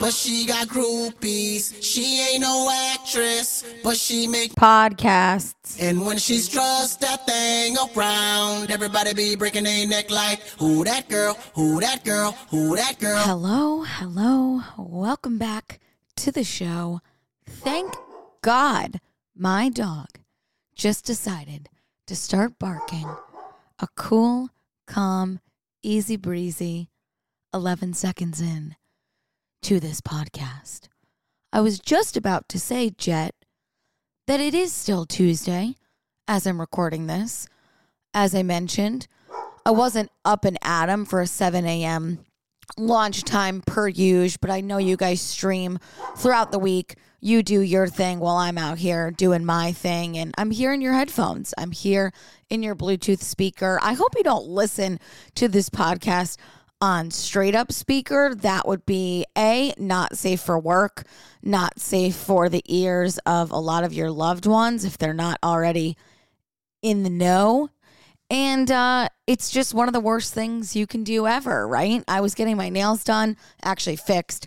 but she got groupies. She ain't no actress, but she make podcasts. And when she struts that thing around, everybody be breaking their neck like, who that girl, who that girl, who that girl. Hello, hello. Welcome back to the show. Thank God my dog just decided to start barking a cool, calm, easy breezy 11 seconds in to this podcast. I was just about to say, Jet, that it is still Tuesday as I'm recording this. As I mentioned, I wasn't up and at 'em for a 7 a.m. launch time per usual, but I know you guys stream throughout the week. You do your thing while I'm out here doing my thing, and I'm here in your headphones. I'm here in your Bluetooth speaker. I hope you don't listen to this podcast on straight up speaker, that would be A, not safe for work, not safe for the ears of a lot of your loved ones if they're not already in the know. And uh, it's just one of the worst things you can do ever, right? I was getting my nails done, actually fixed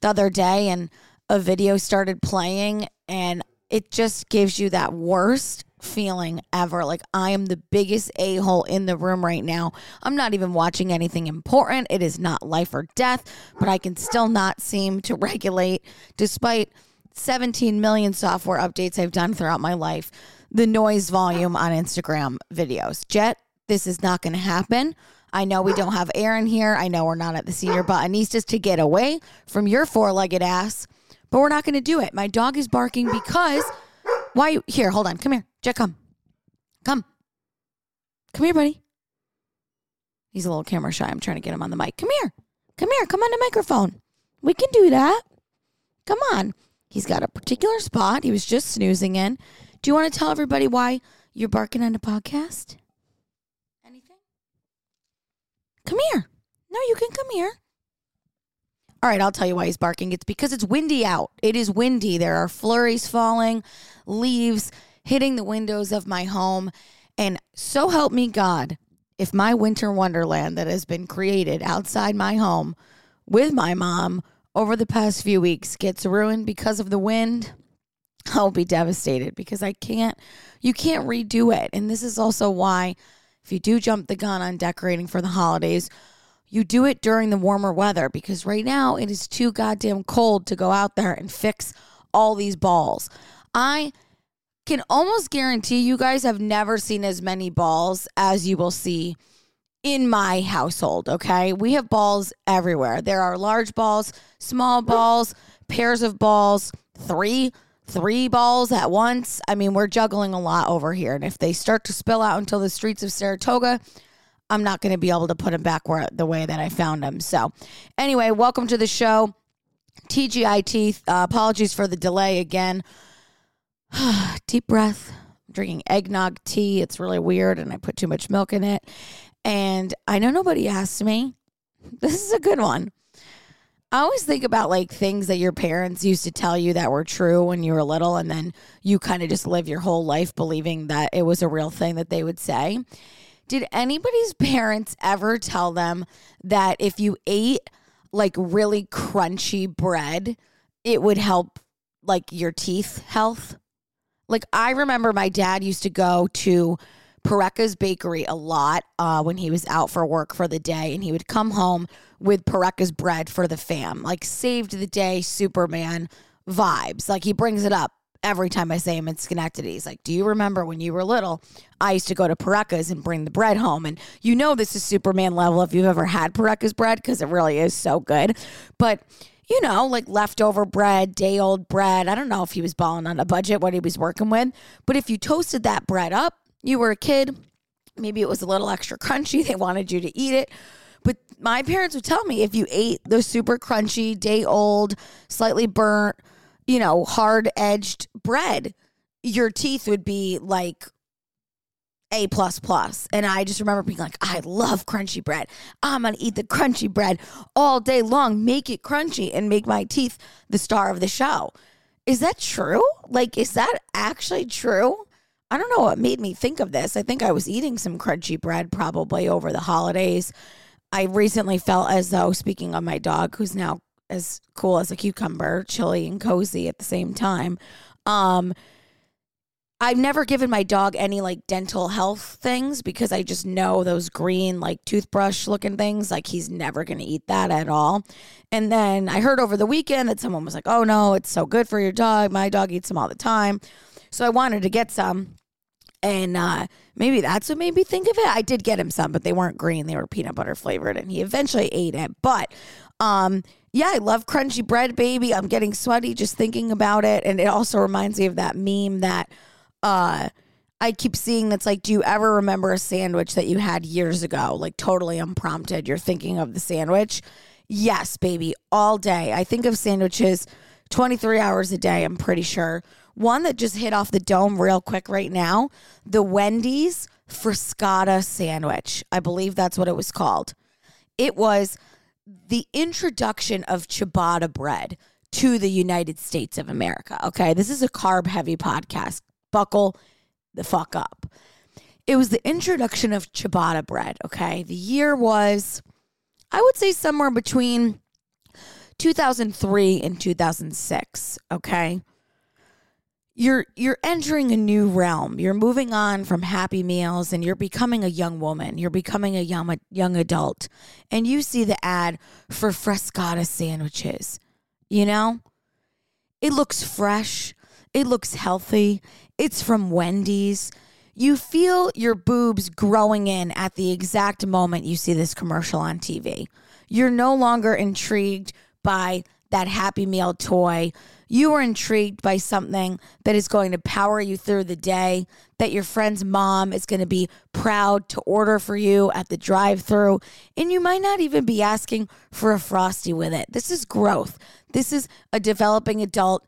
the other day, and a video started playing, and it just gives you that worst feeling ever. Like I am the biggest a hole in the room right now. I'm not even watching anything important. It is not life or death, but I can still not seem to regulate, despite 17 million software updates I've done throughout my life, the noise volume on Instagram videos. Jet, this is not going to happen. I know we don't have Aaron here. I know we're not at the senior buttonistas to get away from your four legged ass, but we're not going to do it. My dog is barking because why? Here, hold on. Come here. Jack, come. Come. Come here, buddy. He's a little camera shy. I'm trying to get him on the mic. Come here. Come here. Come on the microphone. We can do that. Come on. He's got a particular spot. He was just snoozing in. Do you want to tell everybody why you're barking on the podcast? Anything? Come here. No, you can come here. All right, I'll tell you why he's barking. It's because it's windy out. It is windy. There are flurries falling, leaves hitting the windows of my home. And so help me God, if my winter wonderland that has been created outside my home with my mom over the past few weeks gets ruined because of the wind, I'll be devastated because I can't, you can't redo it. And this is also why, if you do jump the gun on decorating for the holidays, you do it during the warmer weather because right now it is too goddamn cold to go out there and fix all these balls. I can almost guarantee you guys have never seen as many balls as you will see in my household, okay? We have balls everywhere. There are large balls, small balls, pairs of balls, three three balls at once. I mean, we're juggling a lot over here. And if they start to spill out until the streets of Saratoga, I'm not going to be able to put them back where the way that I found them. So, anyway, welcome to the show. TGIT, uh, apologies for the delay again. Deep breath. Drinking eggnog tea. It's really weird, and I put too much milk in it. And I know nobody asked me. This is a good one. I always think about like things that your parents used to tell you that were true when you were little, and then you kind of just live your whole life believing that it was a real thing that they would say. Did anybody's parents ever tell them that if you ate like really crunchy bread, it would help like your teeth health? Like I remember my dad used to go to Perreca's bakery a lot uh, when he was out for work for the day, and he would come home with Perreca's bread for the fam, like saved the day Superman vibes. Like he brings it up every time I say him in Schenectady. He's like, Do you remember when you were little? I used to go to Perreca's and bring the bread home. And you know, this is Superman level if you've ever had Perreca's bread because it really is so good. But you know, like leftover bread, day old bread. I don't know if he was balling on a budget, what he was working with. But if you toasted that bread up, you were a kid, maybe it was a little extra crunchy. They wanted you to eat it. But my parents would tell me if you ate the super crunchy, day old, slightly burnt, you know, hard edged bread, your teeth would be like a plus plus. And I just remember being like, I love crunchy bread. I'm gonna eat the crunchy bread all day long, make it crunchy and make my teeth the star of the show. Is that true? Like, is that actually true? I don't know what made me think of this. I think I was eating some crunchy bread probably over the holidays. I recently felt as though, speaking of my dog, who's now as cool as a cucumber, chilly and cozy at the same time. Um, I've never given my dog any like dental health things because I just know those green like toothbrush looking things like he's never going to eat that at all. And then I heard over the weekend that someone was like, "Oh no, it's so good for your dog. My dog eats them all the time." So I wanted to get some. And uh, maybe that's what made me think of it. I did get him some, but they weren't green. They were peanut butter flavored, and he eventually ate it. But um, yeah, I love crunchy bread, baby. I'm getting sweaty just thinking about it. And it also reminds me of that meme that uh I keep seeing that's like, do you ever remember a sandwich that you had years ago? Like totally unprompted. You're thinking of the sandwich. Yes, baby, all day. I think of sandwiches 23 hours a day, I'm pretty sure. One that just hit off the dome real quick right now the Wendy's Frescata sandwich. I believe that's what it was called. It was the introduction of ciabatta bread to the United States of America. Okay, this is a carb heavy podcast buckle the fuck up. It was the introduction of ciabatta bread, okay? The year was, I would say, somewhere between 2003 and 2006, okay? You're you're entering a new realm. You're moving on from happy meals and you're becoming a young woman. You're becoming a young young adult. And you see the ad for Frescata sandwiches. You know? It looks fresh. It looks healthy. It's from Wendy's. You feel your boobs growing in at the exact moment you see this commercial on TV. You're no longer intrigued by that Happy Meal toy. You are intrigued by something that is going to power you through the day, that your friend's mom is going to be proud to order for you at the drive through. And you might not even be asking for a Frosty with it. This is growth. This is a developing adult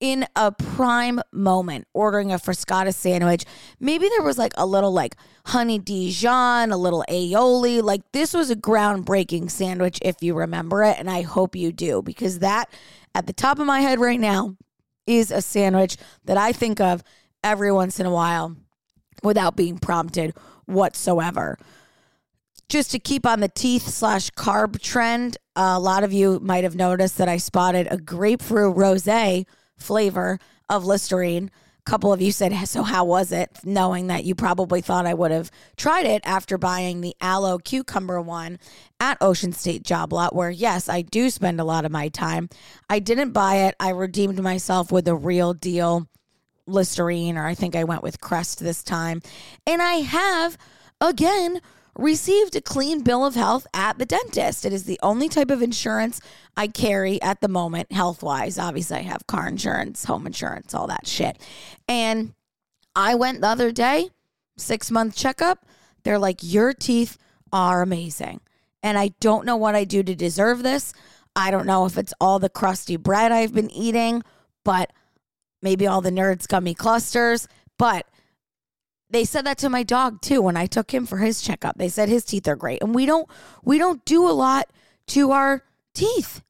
in a prime moment ordering a frescata sandwich. Maybe there was like a little like honey Dijon, a little aioli. Like this was a groundbreaking sandwich if you remember it. And I hope you do because that at the top of my head right now is a sandwich that I think of every once in a while without being prompted whatsoever. Just to keep on the teeth slash carb trend, a lot of you might have noticed that I spotted a grapefruit rose flavor of Listerine. A couple of you said, So, how was it? Knowing that you probably thought I would have tried it after buying the aloe cucumber one at Ocean State Job Lot, where, yes, I do spend a lot of my time. I didn't buy it. I redeemed myself with a real deal Listerine, or I think I went with Crest this time. And I have, again, received a clean bill of health at the dentist. It is the only type of insurance I carry at the moment, health wise. Obviously, I have car insurance, home insurance, all that shit. And I went the other day, six month checkup. They're like, Your teeth are amazing. And I don't know what I do to deserve this. I don't know if it's all the crusty bread I've been eating, but maybe all the nerds gummy clusters. But they said that to my dog too when I took him for his checkup. They said his teeth are great. And we don't we don't do a lot to our teeth.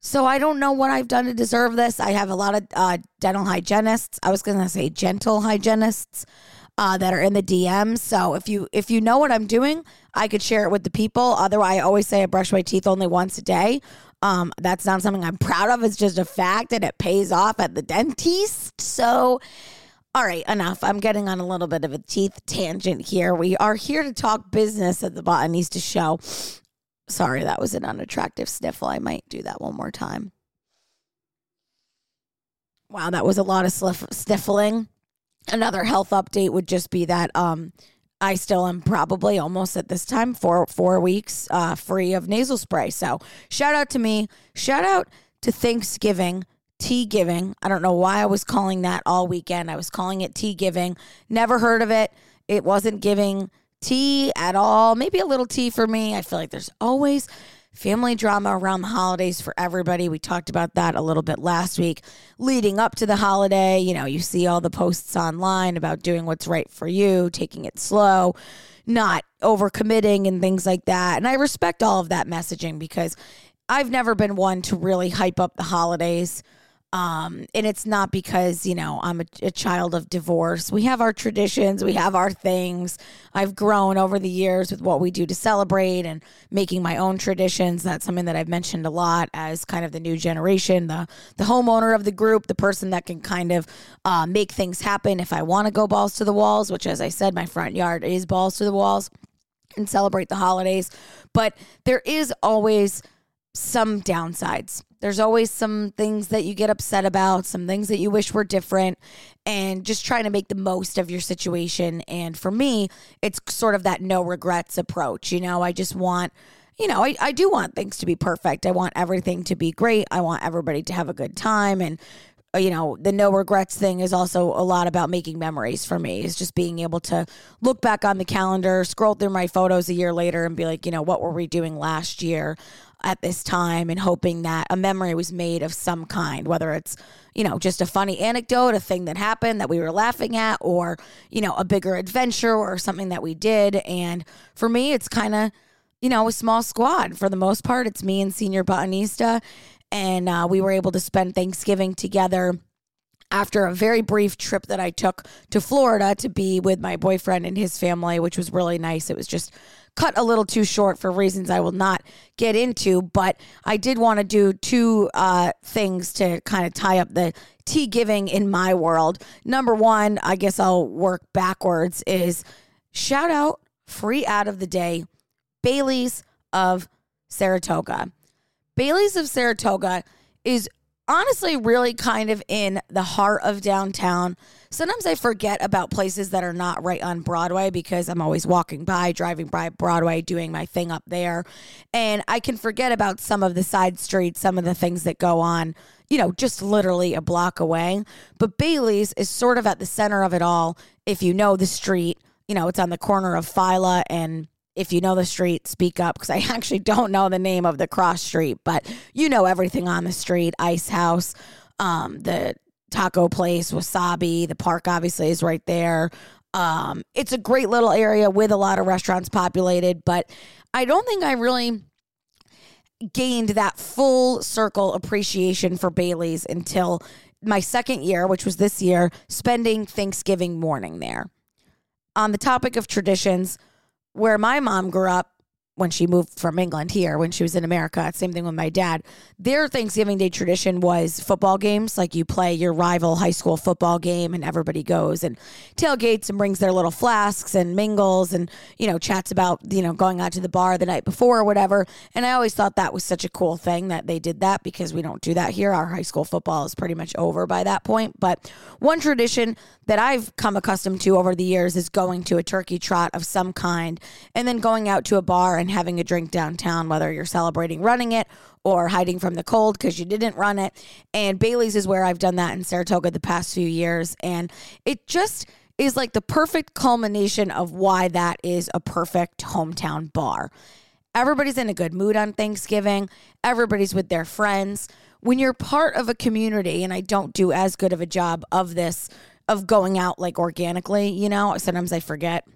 So I don't know what I've done to deserve this. I have a lot of uh, dental hygienists. I was going to say gentle hygienists uh, that are in the DMs. So if you if you know what I'm doing, I could share it with the people. Otherwise, I always say I brush my teeth only once a day. Um, that's not something I'm proud of. It's just a fact, and it pays off at the dentist. So all right, enough. I'm getting on a little bit of a teeth tangent here. We are here to talk business at the Buttonista Show. Sorry, that was an unattractive sniffle. I might do that one more time. Wow, that was a lot of sniffling. Another health update would just be that um, I still am probably almost at this time four four weeks uh, free of nasal spray. So shout out to me. Shout out to Thanksgiving tea giving. I don't know why I was calling that all weekend. I was calling it tea giving. Never heard of it. It wasn't giving tea at all. Maybe a little tea for me. I feel like there's always family drama around the holidays for everybody. We talked about that a little bit last week. Leading up to the holiday, you know, you see all the posts online about doing what's right for you, taking it slow, not overcommitting and things like that. And I respect all of that messaging because I've never been one to really hype up the holidays Um, and it's not because, you know, I'm a, a, child of divorce. We have our traditions, we have our things. I've grown over the years with what we do to celebrate and making my own traditions. That's something that I've mentioned a lot as kind of the new generation, the the homeowner of the group, the person that can kind of uh, make things happen if I want to go balls to the walls, which, as I said, my front yard is balls to the walls and celebrate the holidays. But there is always some downsides. There's always some things that you get upset about, some things that you wish were different, and just trying to make the most of your situation. And for me, it's sort of that no regrets approach. You know, I just want, you know, I, I do want things to be perfect. I want everything to be great. I want everybody to have a good time. And, uh, you know, the no regrets thing is also a lot about making memories for me. Is just being able to look back on the calendar, scroll through my photos a year later, and be like, you know, what were we doing last year? At this time and hoping that a memory was made of some kind, whether it's, you know, just a funny anecdote, a thing that happened that we were laughing at, or, you know, a bigger adventure or something that we did. And for me, it's kind of, you know, a small squad. For the most part, it's me and Senior Buttonista. And uh, we were able to spend Thanksgiving together after a very brief trip that I took to Florida to be with my boyfriend and his family, which was really nice. It was just cut a little too short for reasons I will not get into, but I did want to do two uh, things to kind of tie up the tea giving in my world. Number one, I guess I'll work backwards, is shout out free ad of the day, Bailey's of Saratoga. Bailey's of Saratoga is honestly really kind of in the heart of downtown. Sometimes I forget about places that are not right on Broadway because I'm always walking by, driving by Broadway, doing my thing up there. And I can forget about some of the side streets, some of the things that go on, you know, just literally a block away. But Bailey's is sort of at the center of it all. If you know the street, you know, it's on the corner of Phila and if you know the street, speak up because I actually don't know the name of the cross street, but you know everything on the street Ice House, um, the taco place, Wasabi, the park obviously is right there. Um, it's a great little area with a lot of restaurants populated, but I don't think I really gained that full circle appreciation for Bailey's until my second year, which was this year, spending Thanksgiving morning there. On the topic of traditions, where my mom grew up when she moved from England here when she was in America. Same thing with my dad. Their Thanksgiving Day tradition was football games. Like you play your rival high school football game and everybody goes and tailgates and brings their little flasks and mingles and, you know, chats about, you know, going out to the bar the night before or whatever. And I always thought that was such a cool thing that they did that because we don't do that here. Our high school football is pretty much over by that point. But one tradition that I've come accustomed to over the years is going to a turkey trot of some kind and then going out to a bar and having a drink downtown, whether you're celebrating running it or hiding from the cold because you didn't run it. And Bailey's is where I've done that in Saratoga the past few years. And it just is like the perfect culmination of why that is a perfect hometown bar. Everybody's in a good mood on Thanksgiving, everybody's with their friends. When you're part of a community, and I don't do as good of a job of this of going out like organically, you know. Sometimes I forget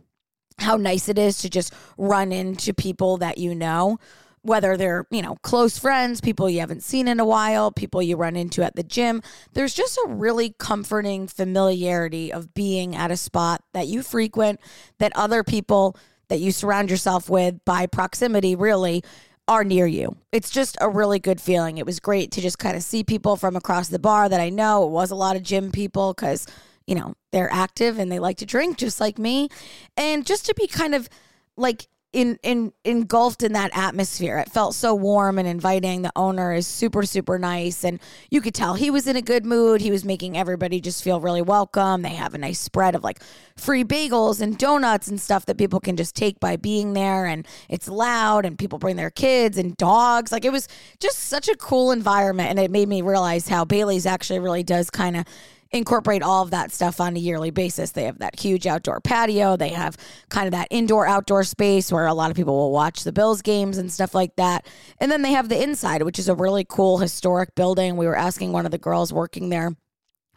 how nice it is to just run into people that you know, whether they're, you know, close friends, people you haven't seen in a while, people you run into at the gym. There's just a really comforting familiarity of being at a spot that you frequent, that other people that you surround yourself with by proximity really are near you. It's just a really good feeling. It was great to just kind of see people from across the bar that I know. It was a lot of gym people because you know, they're active and they like to drink just like me. And just to be kind of like in in engulfed in that atmosphere. It felt so warm and inviting. The owner is super super nice and you could tell he was in a good mood. He was making everybody just feel really welcome. They have a nice spread of like free bagels and donuts and stuff that people can just take by being there and it's loud and people bring their kids and dogs. Like it was just such a cool environment and it made me realize how Bailey's actually really does kind of incorporate all of that stuff on a yearly basis. They have that huge outdoor patio. They have kind of that indoor outdoor space where a lot of people will watch the Bills games and stuff like that. And then they have the inside, which is a really cool historic building. We were asking one of the girls working there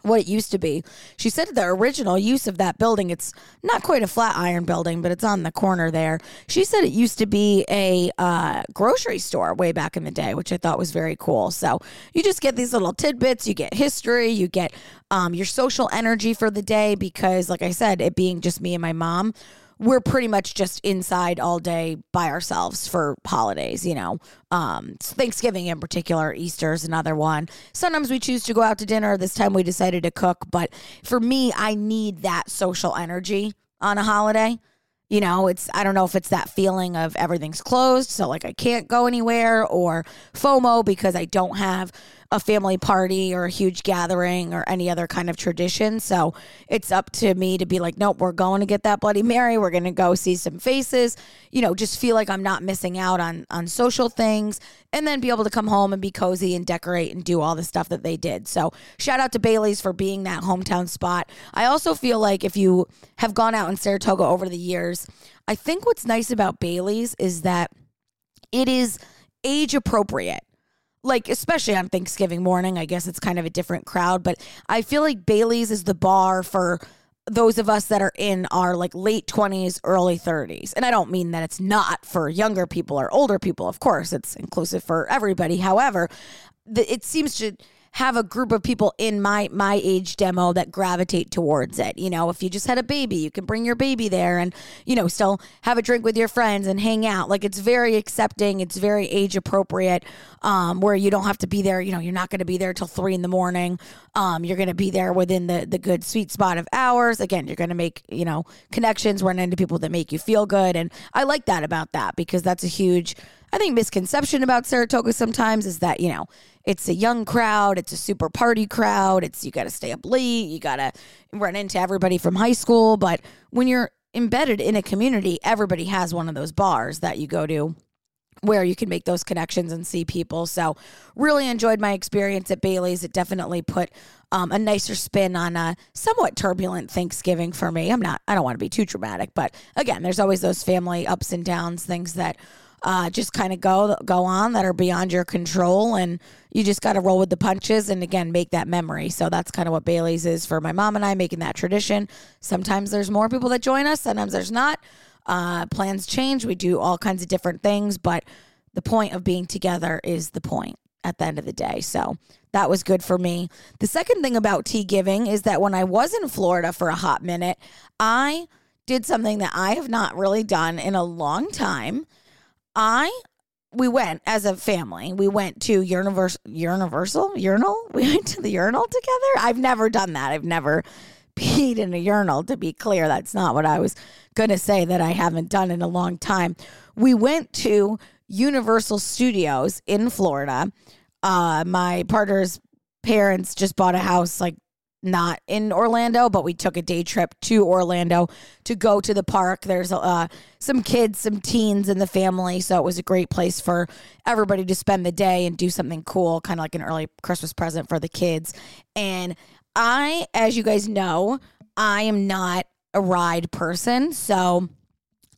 what it used to be. She said the original use of that building, it's not quite a flat iron building, but it's on the corner there. She said it used to be a uh, grocery store way back in the day, which I thought was very cool. So you just get these little tidbits, you get history, you get um, your social energy for the day because, like I said, it being just me and my mom we're pretty much just inside all day by ourselves for holidays, you know. Um, Thanksgiving in particular, Easter is another one. Sometimes we choose to go out to dinner. This time we decided to cook, but for me, I need that social energy on a holiday. You know, it's, I don't know if it's that feeling of everything's closed, so like I can't go anywhere, or FOMO because I don't have a family party or a huge gathering or any other kind of tradition. So it's up to me to be like, nope, we're going to get that Bloody Mary. We're going to go see some faces, you know, just feel like I'm not missing out on, on social things and then be able to come home and be cozy and decorate and do all the stuff that they did. So shout out to Bailey's for being that hometown spot. I also feel like if you have gone out in Saratoga over the years, I think what's nice about Bailey's is that it is age appropriate like especially on Thanksgiving morning, I guess it's kind of a different crowd, but I feel like Bailey's is the bar for those of us that are in our like late 20s, early 30s. And I don't mean that it's not for younger people or older people. Of course, it's inclusive for everybody. However, the, it seems to have a group of people in my my age demo that gravitate towards it. You know, if you just had a baby, you can bring your baby there and you know still have a drink with your friends and hang out. Like it's very accepting. It's very age appropriate. Um, where you don't have to be there. You know, you're not going to be there till three in the morning. Um, you're going to be there within the the good sweet spot of hours. Again, you're going to make you know connections, run into people that make you feel good, and I like that about that because that's a huge I think misconception about Saratoga sometimes is that, you know, it's a young crowd, it's a super party crowd, it's you got to stay up late, you got to run into everybody from high school, but when you're embedded in a community, everybody has one of those bars that you go to where you can make those connections and see people. So, really enjoyed my experience at Bailey's. It definitely put um, a nicer spin on a somewhat turbulent Thanksgiving for me. I'm not, I don't want to be too dramatic, but again, there's always those family ups and downs, things that uh, just kind of go go on that are beyond your control, and you just got to roll with the punches and again make that memory. So that's kind of what Bailey's is for my mom and I, making that tradition. Sometimes there's more people that join us, sometimes there's not. Uh, plans change. We do all kinds of different things, but the point of being together is the point at the end of the day. So that was good for me. The second thing about tea giving is that when I was in Florida for a hot minute, I did something that I have not really done in a long time. I we went as a family. We went to Universal Universal Urinal. We went to the urinal together. I've never done that. I've never peed in a urinal to be clear. That's not what I was going to say that I haven't done in a long time. We went to Universal Studios in Florida. Uh, my partner's parents just bought a house like not in Orlando, but we took a day trip to Orlando to go to the park. There's uh, some kids, some teens in the family, so it was a great place for everybody to spend the day and do something cool, kind of like an early Christmas present for the kids. And I, as you guys know, I am not a ride person, so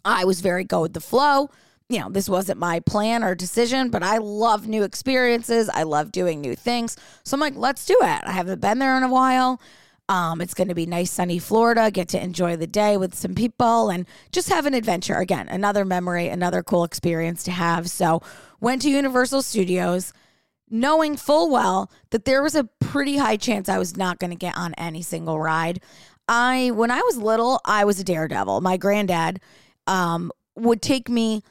I was very go with the flow you know, this wasn't my plan or decision, but I love new experiences. I love doing new things. So I'm like, let's do it. I haven't been there in a while. Um, it's going to be nice, sunny Florida. Get to enjoy the day with some people and just have an adventure. Again, another memory, another cool experience to have. So, went to Universal Studios, knowing full well that there was a pretty high chance I was not going to get on any single ride. I, when I was little, I was a daredevil. My granddad um, would take me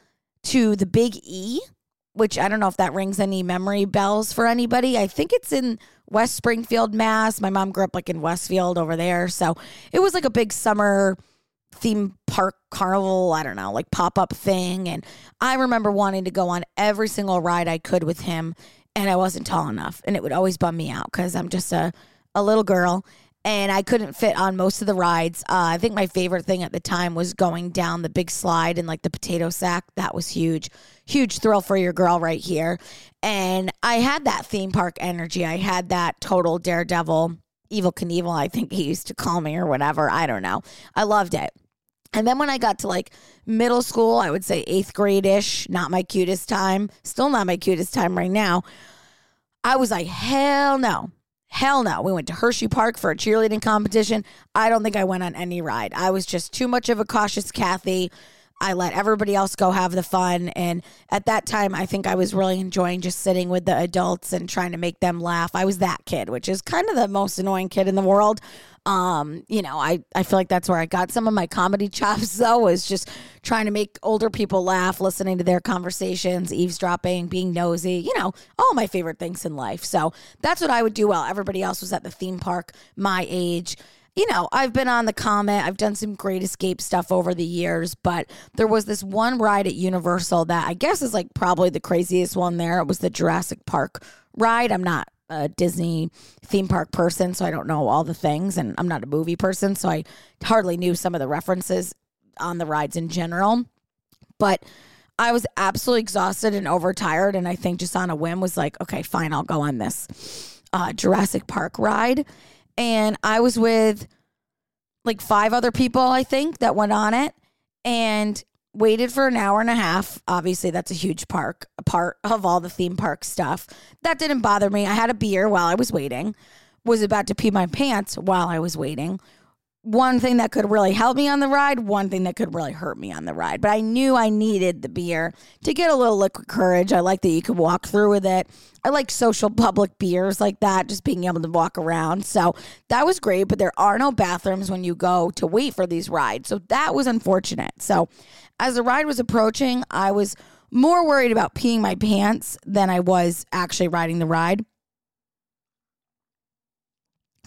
to the Big E, which I don't know if that rings any memory bells for anybody. I think it's in West Springfield, Mass. My mom grew up like in Westfield over there. So it was like a big summer theme park carnival, I don't know, like pop up thing. And I remember wanting to go on every single ride I could with him. And I wasn't tall enough. And it would always bum me out because I'm just a, a little girl and I couldn't fit on most of the rides. Uh, I think my favorite thing at the time was going down the big slide and like the potato sack. That was huge, huge thrill for your girl right here. And I had that theme park energy. I had that total daredevil, Evel Knievel, I think he used to call me or whatever. I don't know. I loved it. And then when I got to like middle school, I would say eighth grade ish, not my cutest time, still not my cutest time right now. I was like, hell no. Hell no. We went to Hershey Park for a cheerleading competition. I don't think I went on any ride. I was just too much of a cautious Kathy. I let everybody else go have the fun. And at that time, I think I was really enjoying just sitting with the adults and trying to make them laugh. I was that kid, which is kind of the most annoying kid in the world. Um, you know, I, I feel like that's where I got some of my comedy chops, though, was just trying to make older people laugh, listening to their conversations, eavesdropping, being nosy, you know, all my favorite things in life. So that's what I would do well. Everybody else was at the theme park, my age you know, I've been on the Comet. I've done some great escape stuff over the years, but there was this one ride at Universal that I guess is like probably the craziest one there. It was the Jurassic Park ride. I'm not a Disney theme park person, so I don't know all the things, and I'm not a movie person, so I hardly knew some of the references on the rides in general. But I was absolutely exhausted and overtired, and I think just on a whim was like, okay, fine, I'll go on this uh, Jurassic Park ride and I was with like five other people, I think, that went on it and waited for an hour and a half. Obviously, that's a huge park, a part of all the theme park stuff. That didn't bother me. I had a beer while I was waiting, was about to pee my pants while I was waiting, one thing that could really help me on the ride, one thing that could really hurt me on the ride. But I knew I needed the beer to get a little liquid courage. I like that you could walk through with it. I like social public beers like that, just being able to walk around. So that was great, but there are no bathrooms when you go to wait for these rides. So that was unfortunate. So as the ride was approaching, I was more worried about peeing my pants than I was actually riding the ride.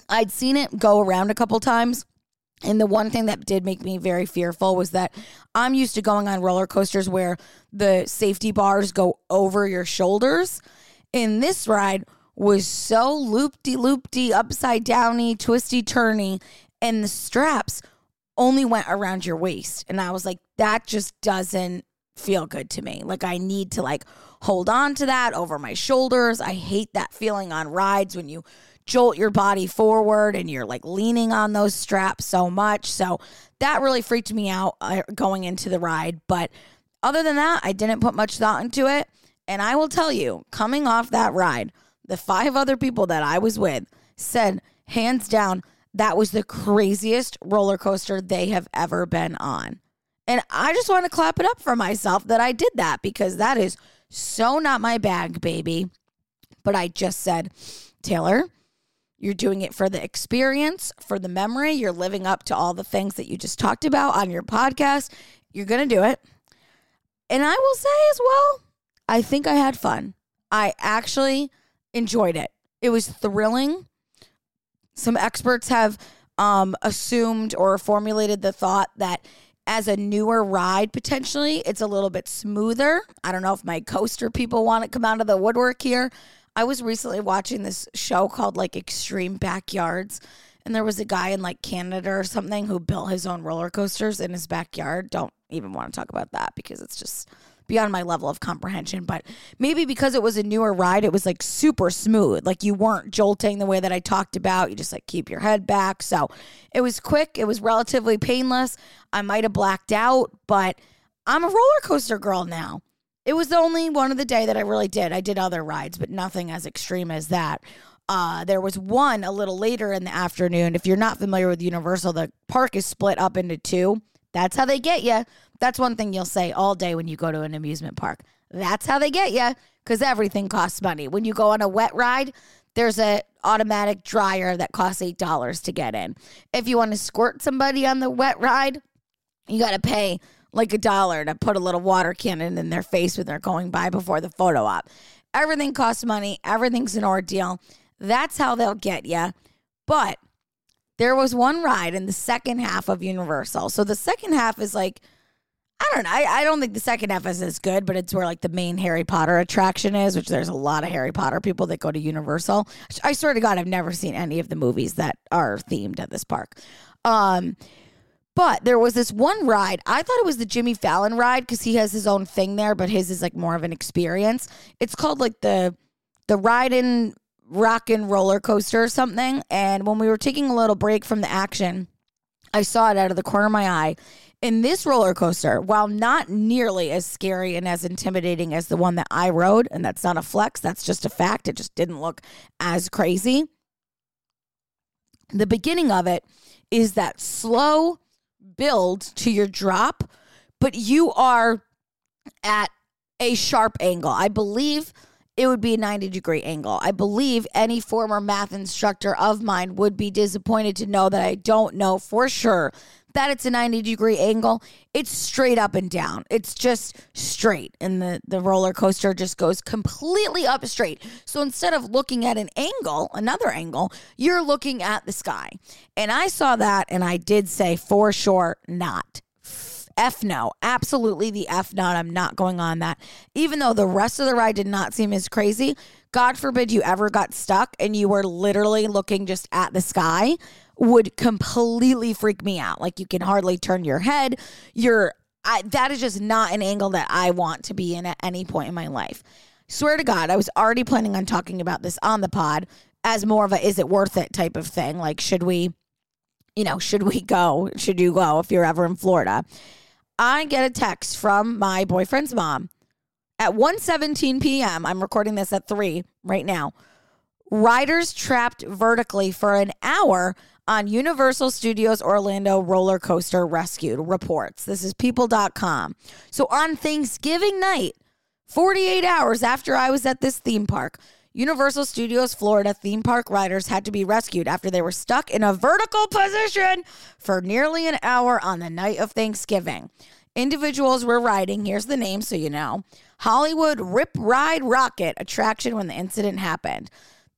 I'd seen it go around a couple times and the one thing that did make me very fearful was that I'm used to going on roller coasters where the safety bars go over your shoulders. And this ride was so loopty loopty, upside downy, twisty turny, and the straps only went around your waist. And I was like, that just doesn't feel good to me. Like I need to like hold on to that over my shoulders. I hate that feeling on rides when you jolt your body forward and you're like leaning on those straps so much. So that really freaked me out uh, going into the ride. But other than that, I didn't put much thought into it. And I will tell you, coming off that ride, the five other people that I was with said, hands down, that was the craziest roller coaster they have ever been on. And I just want to clap it up for myself that I did that because that is so not my bag, baby. But I just said, Taylor, you're doing it for the experience, for the memory. You're living up to all the things that you just talked about on your podcast. You're going to do it. And I will say as well, I think I had fun. I actually enjoyed it. It was thrilling. Some experts have um, assumed or formulated the thought that as a newer ride, potentially, it's a little bit smoother. I don't know if my coaster people want to come out of the woodwork here, I was recently watching this show called like Extreme Backyards. And there was a guy in like Canada or something who built his own roller coasters in his backyard. Don't even want to talk about that because it's just beyond my level of comprehension. But maybe because it was a newer ride, it was like super smooth. Like you weren't jolting the way that I talked about. You just like keep your head back. So it was quick, it was relatively painless. I might have blacked out, but I'm a roller coaster girl now. It was the only one of the day that I really did. I did other rides, but nothing as extreme as that. Uh, there was one a little later in the afternoon. If you're not familiar with Universal, the park is split up into two. That's how they get you. That's one thing you'll say all day when you go to an amusement park. That's how they get you because everything costs money. When you go on a wet ride, there's a automatic dryer that costs eight dollars to get in. If you want to squirt somebody on the wet ride, you got to pay like a dollar to put a little water cannon in their face when they're going by before the photo op. Everything costs money, everything's an ordeal. That's how they'll get you. But there was one ride in the second half of Universal. So the second half is like, I don't know. I, I don't think the second half is as good, but it's where like the main Harry Potter attraction is, which there's a lot of Harry Potter people that go to Universal. I swear to God, I've never seen any of the movies that are themed at this park. Um, but there was this one ride. I thought it was the Jimmy Fallon ride because he has his own thing there, but his is like more of an experience. It's called like the the ride in rock and roller coaster or something. And when we were taking a little break from the action, I saw it out of the corner of my eye. In this roller coaster, while not nearly as scary and as intimidating as the one that I rode, and that's not a flex, that's just a fact. It just didn't look as crazy. the beginning of it is that slow build to your drop, but you are at a sharp angle. I believe it would be a 90 degree angle. I believe any former math instructor of mine would be disappointed to know that I don't know for sure that it's a 90 degree angle. It's straight up and down. It's just straight. And the, the roller coaster just goes completely up straight. So instead of looking at an angle, another angle, you're looking at the sky. And I saw that and I did say for sure not. F no, absolutely the F not. I'm not going on that. Even though the rest of the ride did not seem as crazy, God forbid you ever got stuck and you were literally looking just at the sky would completely freak me out. Like you can hardly turn your head. You're I, that is just not an angle that I want to be in at any point in my life. Swear to God, I was already planning on talking about this on the pod as more of a is it worth it type of thing. Like, should we, you know, should we go? Should you go if you're ever in Florida? I get a text from my boyfriend's mom at 1:17 p.m. I'm recording this at 3 right now. Riders trapped vertically for an hour on Universal Studios Orlando roller coaster rescued reports. This is people.com. So on Thanksgiving night, 48 hours after I was at this theme park, Universal Studios Florida theme park riders had to be rescued after they were stuck in a vertical position for nearly an hour on the night of Thanksgiving. Individuals were riding, here's the name so you know, Hollywood Rip Ride Rockit attraction when the incident happened.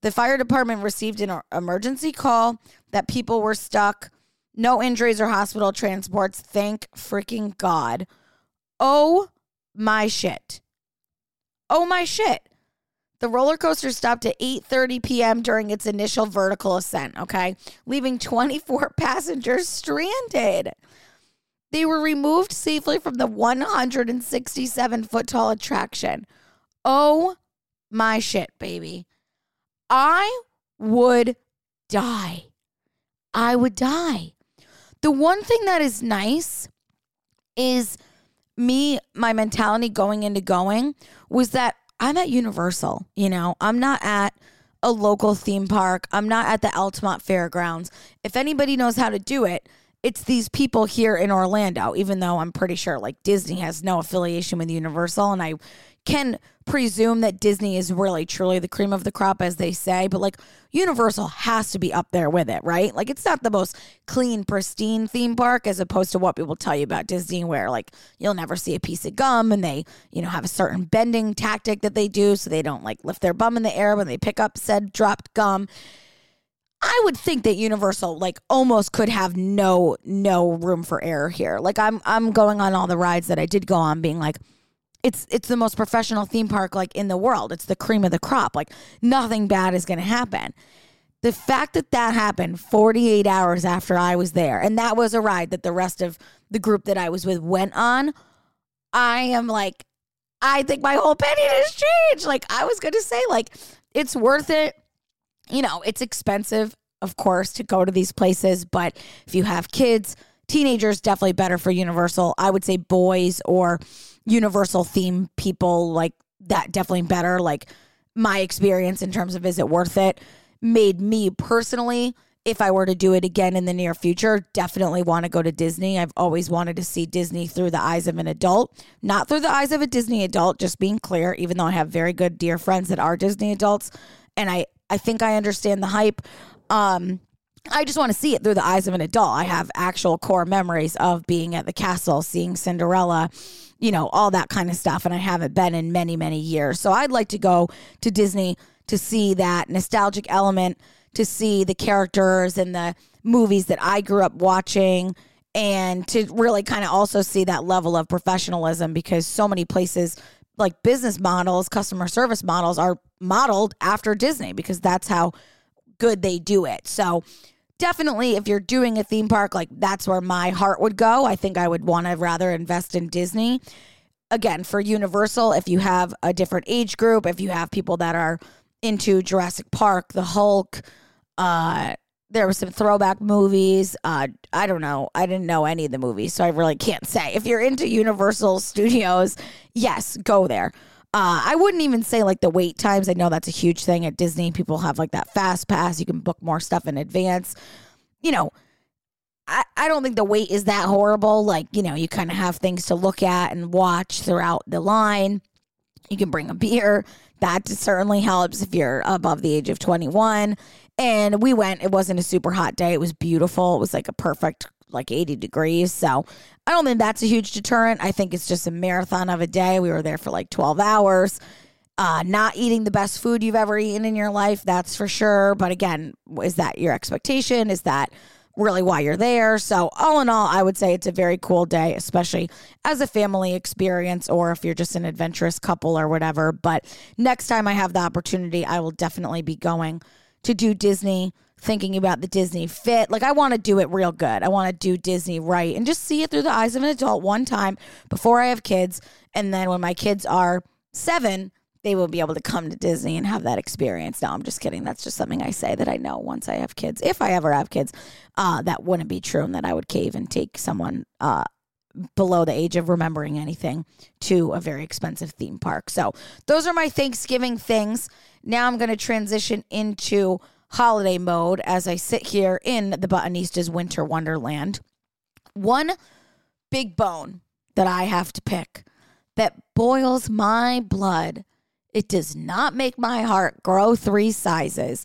The fire department received an er, emergency call that people were stuck, no injuries or hospital transports. Thank freaking God. Oh my shit. Oh my shit. The roller coaster stopped at 8:30 p.m. during its initial vertical ascent, okay? Leaving 24 passengers stranded. They were removed safely from the 167 foot tall attraction. Oh my shit, baby. I would die. I would die. The one thing that is nice is me, my mentality going into going was that I'm at Universal. You know, I'm not at a local theme park. I'm not at the Altamont Fairgrounds. If anybody knows how to do it, it's these people here in Orlando, even though I'm pretty sure like Disney has no affiliation with Universal. And I can presume that Disney is really truly the cream of the crop, as they say, but like Universal has to be up there with it, right? Like it's not the most clean, pristine theme park as opposed to what people tell you about Disney, where like you'll never see a piece of gum and they, you know, have a certain bending tactic that they do so they don't like lift their bum in the air when they pick up said dropped gum. I would think that Universal like almost could have no no room for error here. Like I'm I'm going on all the rides that I did go on being like it's it's the most professional theme park like in the world. It's the cream of the crop. Like nothing bad is going to happen. The fact that that happened 48 hours after I was there and that was a ride that the rest of the group that I was with went on, I am like I think my whole opinion has changed. Like I was going to say like it's worth it. You know, it's expensive of course to go to these places, but if you have kids, teenagers definitely better for Universal. I would say boys or universal theme people like that definitely better. Like my experience in terms of is it worth it made me personally, if I were to do it again in the near future, definitely want to go to Disney. I've always wanted to see Disney through the eyes of an adult, not through the eyes of a Disney adult, just being clear, even though I have very good dear friends that are Disney adults and I I think I understand the hype. Um I just want to see it through the eyes of an adult. I have actual core memories of being at the castle, seeing Cinderella, you know, all that kind of stuff. And I haven't been in many, many years. So I'd like to go to Disney to see that nostalgic element, to see the characters and the movies that I grew up watching, and to really kind of also see that level of professionalism because so many places like business models, customer service models are modeled after Disney because that's how good they do it. So definitely if you're doing a theme park like that's where my heart would go. I think i would want to rather invest in disney. Again for universal if you have a different age group if you have people that are into jurassic park the hulk uh there were some throwback movies uh i don't know i didn't know any of the movies so i really can't say. If you're into universal studios yes go there Uh, I wouldn't even say like the wait times. I know that's a huge thing at Disney. People have like that fast pass. You can book more stuff in advance. You know, I, I don't think the wait is that horrible. Like, you know, you kind of have things to look at and watch throughout the line. You can bring a beer. That certainly helps if you're above the age of 21. And we went, it wasn't a super hot day. It was beautiful. It was like a perfect, like 80 degrees. So I don't think that's a huge deterrent. I think it's just a marathon of a day. We were there for like 12 hours. Uh, not eating the best food you've ever eaten in your life, that's for sure. But again, is that your expectation? Is that really why you're there. So, all in all, I would say it's a very cool day, especially as a family experience or if you're just an adventurous couple or whatever. But next time I have the opportunity, I will definitely be going to do Disney, thinking about the Disney fit. Like, I want to do it real good. I want to do Disney right and just see it through the eyes of an adult one time before I have kids. And then when my kids are seven, they will be able to come to Disney and have that experience. No, I'm just kidding. That's just something I say that I know once I have kids, if I ever have kids, uh, that wouldn't be true and that I would cave and take someone uh, below the age of remembering anything to a very expensive theme park. So those are my Thanksgiving things. Now I'm going to transition into holiday mode as I sit here in the Buttonistas Winter Wonderland. One big bone that I have to pick that boils my blood it does not make my heart grow three sizes.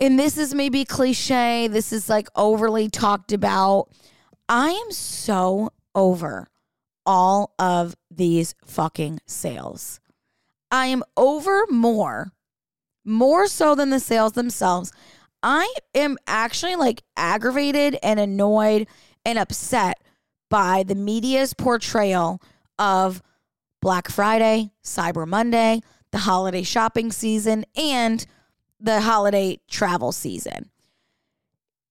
And this is maybe cliche. This is like overly talked about. I am so over all of these fucking sales. I am over more, more so than the sales themselves. I am actually like aggravated and annoyed and upset by the media's portrayal of Black Friday, Cyber Monday, the holiday shopping season, and the holiday travel season.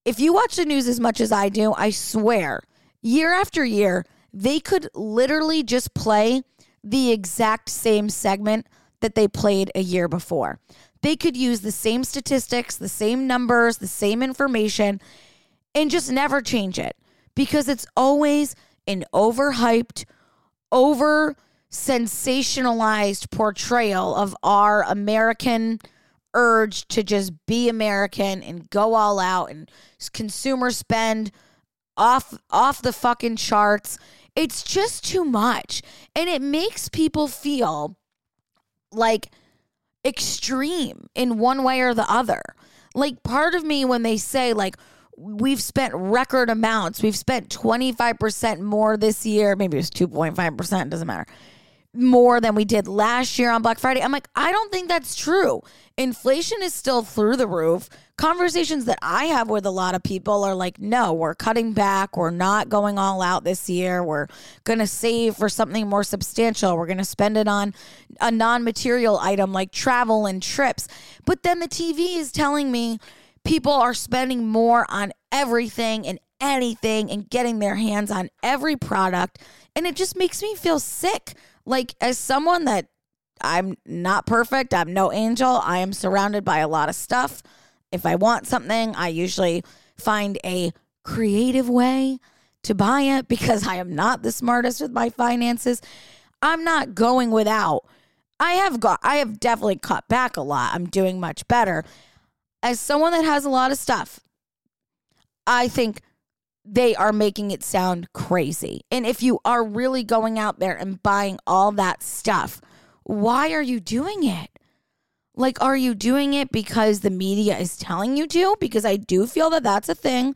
If you watch the news as much as I do, I swear, year after year, they could literally just play the exact same segment that they played a year before. They could use the same statistics, the same numbers, the same information, and just never change it because it's always an overhyped, over sensationalized portrayal of our American urge to just be American and go all out and consumer spend off off the fucking charts. It's just too much. And it makes people feel like extreme in one way or the other. Like part of me when they say like we've spent record amounts, we've spent 25% more this year, maybe it was 2.5%, doesn't matter more than we did last year on Black Friday. I'm like, I don't think that's true. Inflation is still through the roof. Conversations that I have with a lot of people are like, no, we're cutting back. We're not going all out this year. We're going to save for something more substantial. We're going to spend it on a non material item like travel and trips. But then the TV is telling me people are spending more on everything and anything and getting their hands on every product. And it just makes me feel sick like as someone that I'm not perfect, I'm no angel, I am surrounded by a lot of stuff. If I want something, I usually find a creative way to buy it because I am not the smartest with my finances. I'm not going without. I have got I have definitely cut back a lot. I'm doing much better. As someone that has a lot of stuff, I think they are making it sound crazy. And if you are really going out there and buying all that stuff, why are you doing it? Like, are you doing it because the media is telling you to? Because I do feel that that's a thing.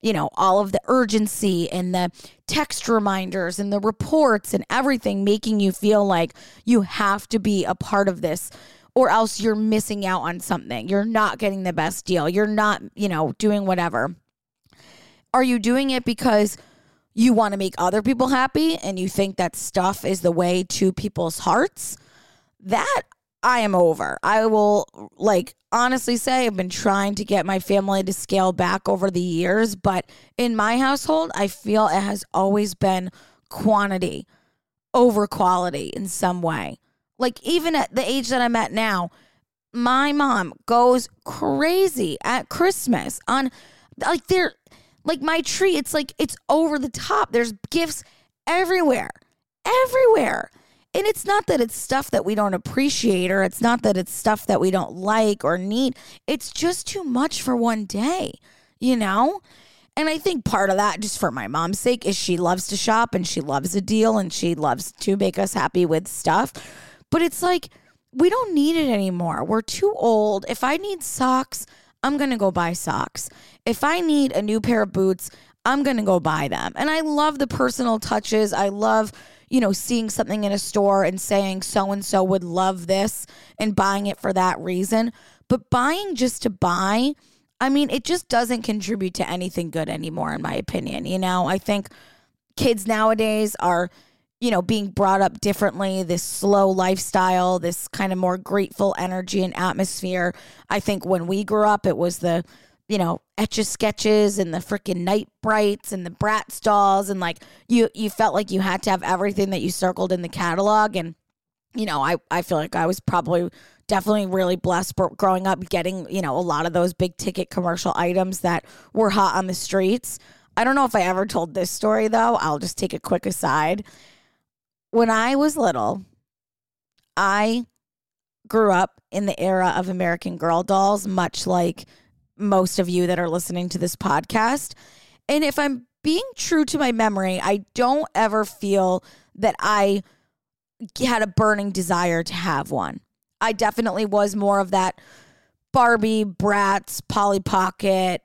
You know, all of the urgency and the text reminders and the reports and everything making you feel like you have to be a part of this or else you're missing out on something. You're not getting the best deal. You're not, you know, doing whatever. Are you doing it because you want to make other people happy and you think that stuff is the way to people's hearts? That I am over. I will like honestly say I've been trying to get my family to scale back over the years, but in my household, I feel it has always been quantity over quality in some way. Like even at the age that I'm at now, my mom goes crazy at Christmas on like there like my tree, it's like it's over the top. There's gifts everywhere, everywhere. and it's not that it's stuff that we don't appreciate or it's not that it's stuff that we don't like or need. It's just too much for one day, you know? And I think part of that, just for my mom's sake, is she loves to shop and she loves a deal and she loves to make us happy with stuff. But it's like, we don't need it anymore. We're too old. If I need socks, I'm going to go buy socks. If I need a new pair of boots, I'm going to go buy them. And I love the personal touches. I love, you know, seeing something in a store and saying so and so would love this and buying it for that reason. But buying just to buy, I mean, it just doesn't contribute to anything good anymore, in my opinion. You know, I think kids nowadays are, you know, being brought up differently, this slow lifestyle, this kind of more grateful energy and atmosphere. I think when we grew up, it was the, you know, etch a sketches and the freaking night brights and the Bratz dolls and like you you felt like you had to have everything that you circled in the catalog and you know, I I feel like I was probably definitely really blessed growing up getting, you know, a lot of those big ticket commercial items that were hot on the streets. I don't know if I ever told this story though. I'll just take a quick aside. When I was little, I grew up in the era of American Girl dolls, much like most of you that are listening to this podcast. And if I'm being true to my memory, I don't ever feel that I had a burning desire to have one. I definitely was more of that Barbie, Bratz, Polly Pocket.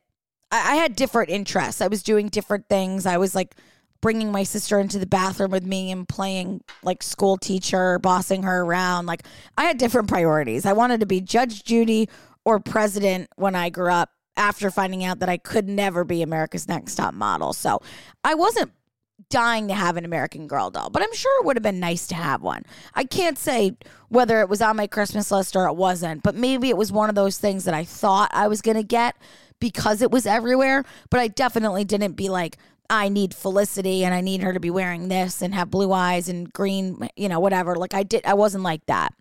I, I had different interests. I was doing different things. I was like bringing my sister into the bathroom with me and playing like school teacher, bossing her around. Like I had different priorities. I wanted to be Judge Judy or president when I grew up after finding out that I could never be America's Next Top Model. So I wasn't dying to have an American Girl doll, but I'm sure it would have been nice to have one. I can't say whether it was on my Christmas list or it wasn't, but maybe it was one of those things that I thought I was going to get because it was everywhere, but I definitely didn't be like, I need Felicity and I need her to be wearing this and have blue eyes and green, you know, whatever. Like I did, I wasn't like that.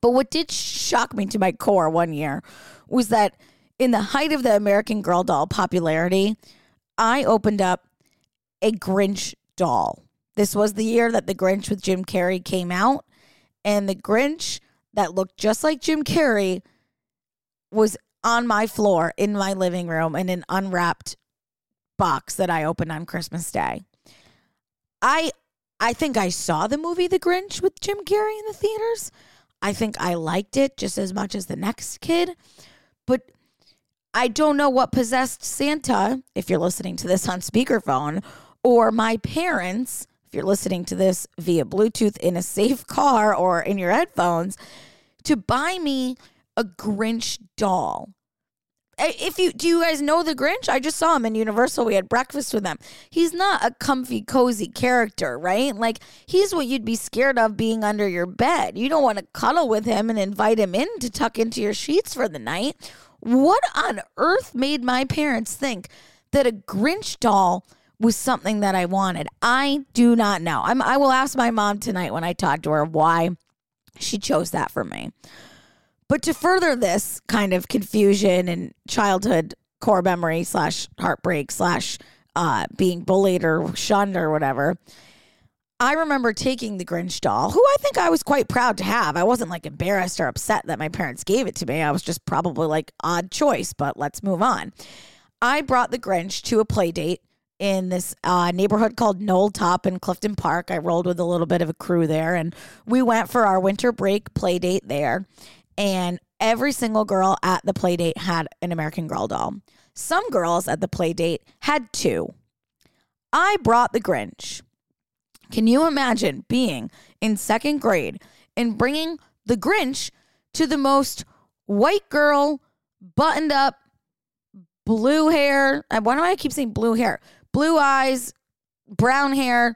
But what did shock me to my core one year was that in the height of the American Girl doll popularity, I opened up a Grinch doll. This was the year that the Grinch with Jim Carrey came out, and the Grinch that looked just like Jim Carrey was on my floor in my living room in an unwrapped box that I opened on Christmas Day. I I think I saw the movie The Grinch with Jim Carrey in the theaters. I think I liked it just as much as the next kid. But I don't know what possessed Santa, if you're listening to this on speakerphone, or my parents, if you're listening to this via Bluetooth in a safe car or in your headphones, to buy me a Grinch doll if you do you guys know the Grinch? I just saw him in Universal. We had breakfast with him. He's not a comfy, cozy character, right? Like he's what you'd be scared of being under your bed. You don't want to cuddle with him and invite him in to tuck into your sheets for the night. What on earth made my parents think that a Grinch doll was something that I wanted? I do not know. I'm, I will ask my mom tonight when I talk to her why she chose that for me. But to further this kind of confusion and childhood core memory slash heartbreak slash uh, being bullied or shunned or whatever, I remember taking the Grinch doll, who I think I was quite proud to have. I wasn't like embarrassed or upset that my parents gave it to me. I was just probably like odd choice, but let's move on. I brought the Grinch to a play date in this uh, neighborhood called Knoll Top in Clifton Park. I rolled with a little bit of a crew there, and we went for our winter break play date there and every single girl at the play date had an American Girl doll. Some girls at the play date had two. I brought the Grinch. Can you imagine being in second grade and bringing the Grinch to the most white girl, buttoned up, blue hair? Why do I keep saying blue hair? Blue eyes, brown hair,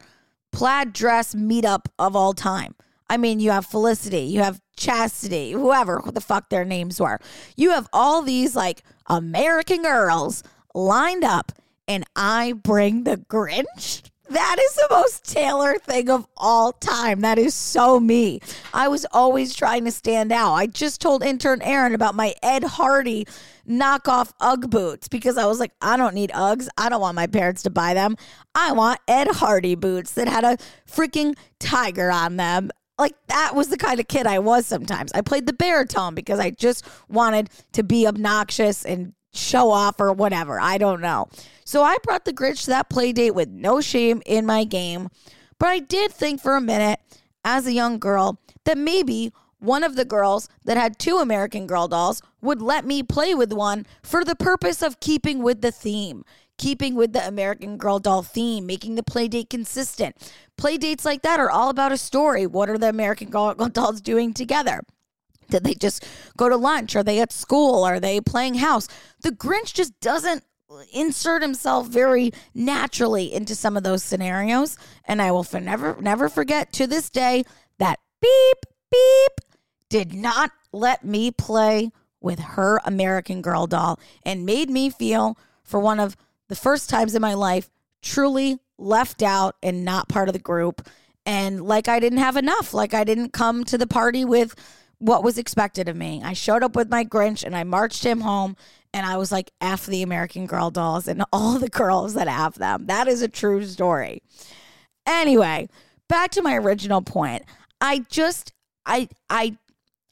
plaid dress meetup of all time. I mean, you have Felicity, you have Chastity, whoever the fuck their names were. You have all these like American girls lined up, and I bring the Grinch. That is the most Taylor thing of all time. That is so me. I was always trying to stand out. I just told intern Aaron about my Ed Hardy knockoff Ugg boots because I was like, I don't need Uggs. I don't want my parents to buy them. I want Ed Hardy boots that had a freaking tiger on them like that was the kind of kid I was sometimes. I played the baritone because I just wanted to be obnoxious and show off or whatever. I don't know. So I brought the Grinch to that play date with no shame in my game. But I did think for a minute as a young girl that maybe one of the girls that had two American Girl dolls would let me play with one for the purpose of keeping with the theme, keeping with the American Girl doll theme, making the play date consistent. Play dates like that are all about a story. What are the American Girl dolls doing together? Did they just go to lunch? Are they at school? Are they playing house? The Grinch just doesn't insert himself very naturally into some of those scenarios. And I will never, never forget to this day that beep, beep did not let me play with her American Girl doll and made me feel, for one of the first times in my life, truly left out and not part of the group. And like I didn't have enough, like I didn't come to the party with what was expected of me. I showed up with my Grinch and I marched him home and I was like, F the American Girl dolls and all the girls that have them. That is a true story. Anyway, back to my original point. I just, I, I,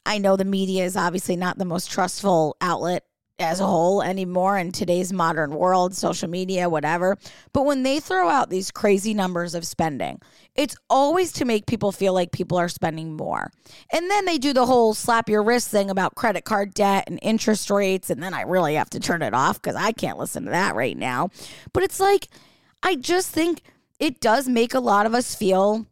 I know the media is obviously not the most trustful outlet as a whole anymore in today's modern world, social media, whatever. But when they throw out these crazy numbers of spending, it's always to make people feel like people are spending more. And then they do the whole slap your wrist thing about credit card debt and interest rates. And then I really have to turn it off because I can't listen to that right now. But it's like, I just think it does make a lot of us feel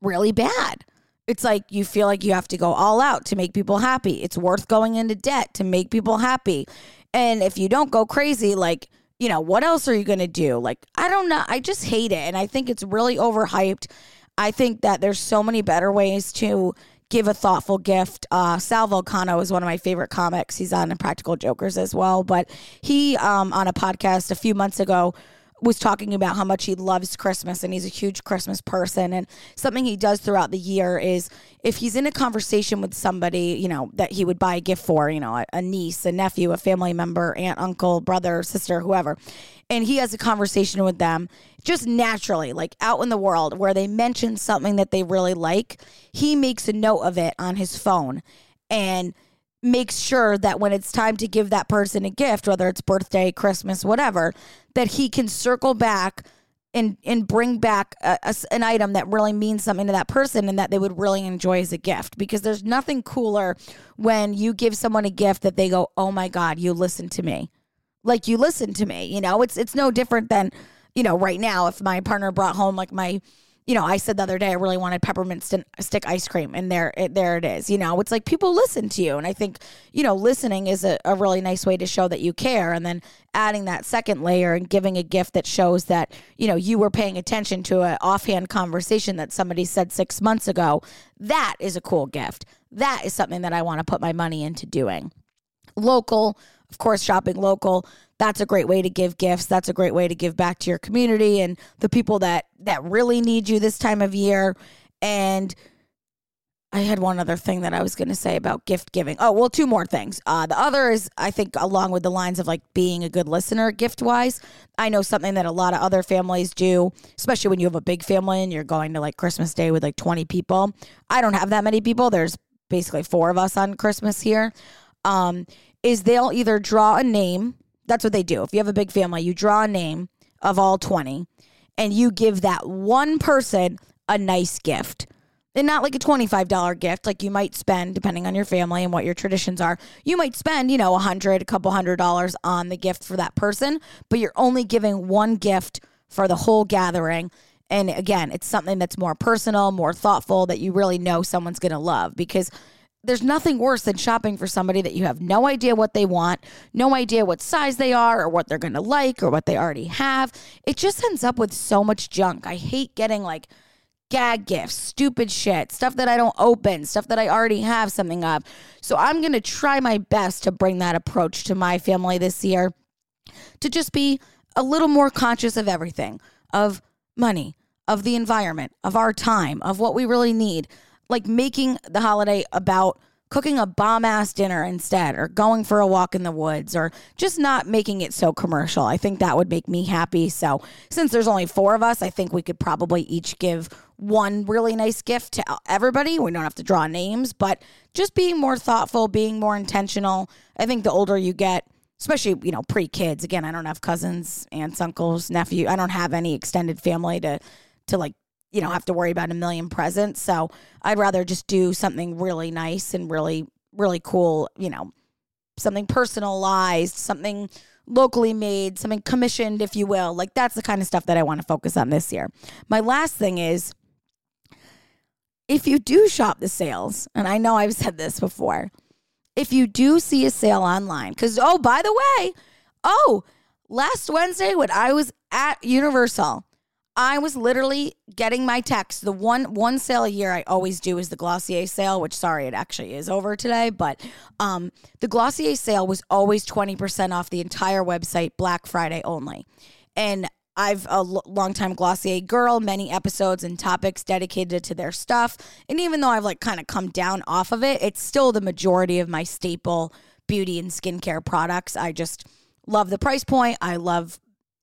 really bad. It's like you feel like you have to go all out to make people happy. It's worth going into debt to make people happy. And if you don't go crazy, like, you know, what else are you going to do? Like, I don't know. I just hate it. And I think it's really overhyped. I think that there's so many better ways to give a thoughtful gift. Uh, Sal Vulcano is one of my favorite comics. He's on Practical Jokers as well. But he, um, on a podcast a few months ago, was talking about how much he loves Christmas and he's a huge Christmas person. And something he does throughout the year is if he's in a conversation with somebody, you know, that he would buy a gift for, you know, a, a niece, a nephew, a family member, aunt, uncle, brother, sister, whoever, and he has a conversation with them just naturally, like out in the world where they mention something that they really like, he makes a note of it on his phone. And makes sure that when it's time to give that person a gift, whether it's birthday, Christmas, whatever, that he can circle back and and bring back a, a, an item that really means something to that person and that they would really enjoy as a gift. Because there's nothing cooler when you give someone a gift that they go oh my god you listen to me. Like you listen to me you know? It's it's no different than you know right now if my partner brought home like my you know, I said the other day I really wanted peppermint st- stick ice cream, and there, it, there it is. You know, it's like people listen to you, and I think you know, listening is a, a really nice way to show that you care, and then adding that second layer and giving a gift that shows that you know you were paying attention to an offhand conversation that somebody said six months ago. That is a cool gift. That is something that I want to put my money into doing. Local, of course, shopping local that's a great way to give gifts. That's a great way to give back to your community and the people that that really need you this time of year. And I had one other thing that I was going to say about gift giving. Oh, well, two more things. Uh, the other is, I think, along with the lines of like being a good listener gift wise. I know something that a lot of other families do, especially when you have a big family and you're going to like Christmas Day with like 20 people. I don't have that many people. There's basically four of us on Christmas here. Um, is they'll either draw a name that's what they do. If you have a big family, you draw a name of all 20 and you give that one person a nice gift. And not like a $25 gift like you might spend depending on your family and what your traditions are. You might spend, you know, a hundred, a couple hundred dollars on the gift for that person, but you're only giving one gift for the whole gathering. And again, it's something that's more personal, more thoughtful that you really know someone's going to love because there's nothing worse than shopping for somebody that you have no idea what they want, no idea what size they are or what they're going to like or what they already have. It just ends up with so much junk. I hate getting like gag gifts, stupid shit, stuff that I don't open, stuff that I already have something of. So I'm going to try my best to bring that approach to my family this year to just be a little more conscious of everything, of money, of the environment, of our time, of what we really need like making the holiday about cooking a bomb ass dinner instead, or going for a walk in the woods, or just not making it so commercial. I think that would make me happy. So, since there's only four of us, I think we could probably each give one really nice gift to everybody. We don't have to draw names, but just being more thoughtful, being more intentional. I think the older you get, especially you know pre kids. Again, I don't have cousins, aunts, uncles, nephew. I don't have any extended family to to like you know have to worry about a million presents. So I'd rather just do something really nice and really really cool. You know, something personalized, something locally made, something commissioned, if you will. Like that's the kind of stuff that I want to focus on this year. My last thing is if you do shop the sales, and I know I've said this before, if you do see a sale online, because, oh, by the way, oh, last Wednesday when I was at Universal, I was literally getting my text. The one one sale a year I always do is the Glossier sale, which sorry, it actually is over today, but um, the Glossier sale was always 20% off the entire website Black Friday only. And I've a l- longtime Glossier girl, many episodes and topics dedicated to their stuff. And even though I've like kind of come down off of it, it's still the majority of my staple beauty and skincare products. I just love the price point. I love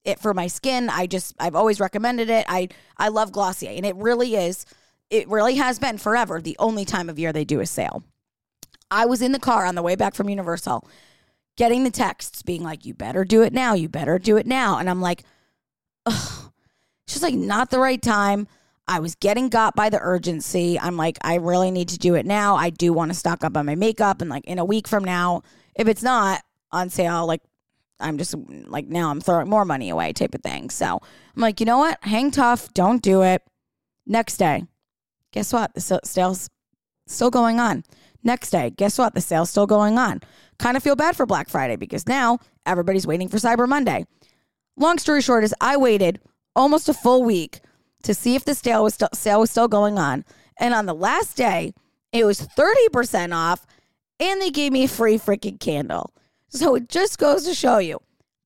it for my skin. I just I've always recommended it. I I love Glossier and it really is it really has been forever the only time of year they do a sale. I was in the car on the way back from Universal getting the texts being like you better do it now, you better do it now. And I'm like ugh, it's just like not the right time. I was getting got by the urgency. I'm like, I really need to do it now. I do want to stock up on my makeup. And like in a week from now, if it's not on sale, like I'm just like now I'm throwing more money away type of thing. So I'm like, you know what? Hang tough. Don't do it. Next day, guess what? The sale's still going on. Next day, guess what? The sale's still going on. Kind of feel bad for Black Friday because now everybody's waiting for Cyber Monday. Long story short is I waited almost a full week to see if the sale was, sale was still going on. And on the last day, it was 30% off and they gave me a free freaking candle. So it just goes to show you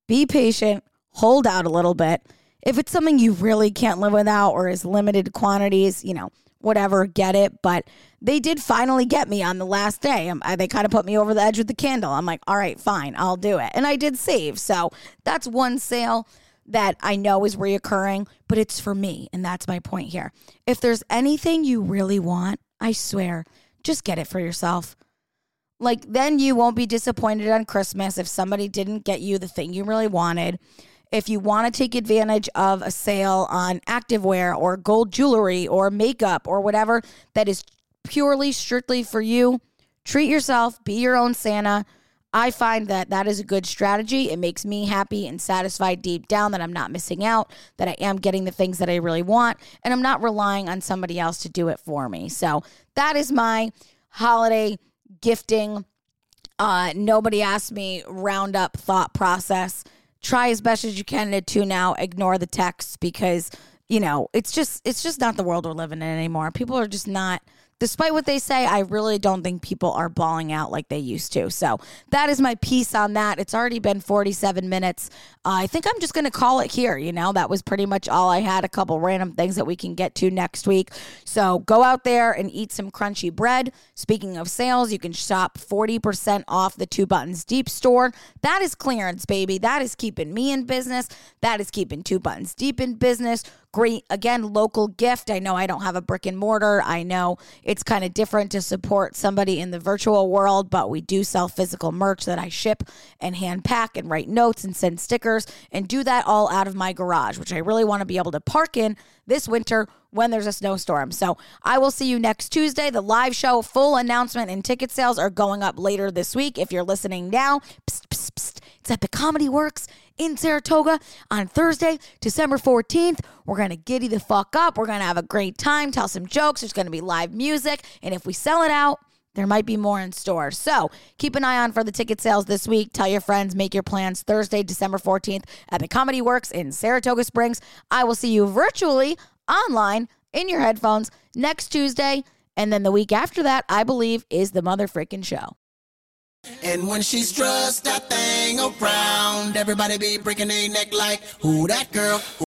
be patient, hold out a little bit. If it's something you really can't live without or is limited quantities, you know, whatever, get it. But they did finally get me on the last day. Um, they kind of put me over the edge with the candle. I'm like, all right, fine, I'll do it. And I did save. So that's one sale that I know is reoccurring, but it's for me. And that's my point here. If there's anything you really want, I swear, just get it for yourself. Like, then you won't be disappointed on Christmas if somebody didn't get you the thing you really wanted. If you want to take advantage of a sale on activewear or gold jewelry or makeup or whatever that is purely, strictly for you, treat yourself, be your own Santa. I find that that is a good strategy. It makes me happy and satisfied deep down that I'm not missing out, that I am getting the things that I really want, and I'm not relying on somebody else to do it for me. So that is my holiday gifting. Uh, nobody asked me roundup thought process try as best as you can to tune out, ignore the texts because you know it's just it's just not the world we're living in anymore. People are just not despite what they say, I really don't think people are balling out like they used to. So that is my piece on that. It's already been 47 minutes. Uh, I think I'm just going to call it here. You know, that was pretty much all I had. A couple random things that we can get to next week. So go out there and eat some crunchy bread. Speaking of sales, you can shop 40% off the Two Buttons Deep store. That is clearance, baby. That is keeping me in business. That is keeping Two Buttons Deep in business great again local gift i know i don't have a brick and mortar i know it's kind of different to support somebody in the virtual world but we do sell physical merch that i ship and hand pack and write notes and send stickers and do that all out of my garage which i really want to be able to park in this winter when there's a snowstorm. So I will see you next Tuesday. The live show full announcement and ticket sales are going up later this week. If you're listening now, psst, psst, psst, it's at the Comedy Works in Saratoga on Thursday, December 14th. We're going to giddy the fuck up. We're going to have a great time, tell some jokes. There's going to be live music. And if we sell it out, there might be more in store. So keep an eye on for the ticket sales this week. Tell your friends, make your plans Thursday, December 14th at the Comedy Works in Saratoga Springs. I will see you virtually online in your headphones next Tuesday. And then the week after that, I believe, is the mother show. And when she struts that around, everybody be breaking their neck like, who that girl?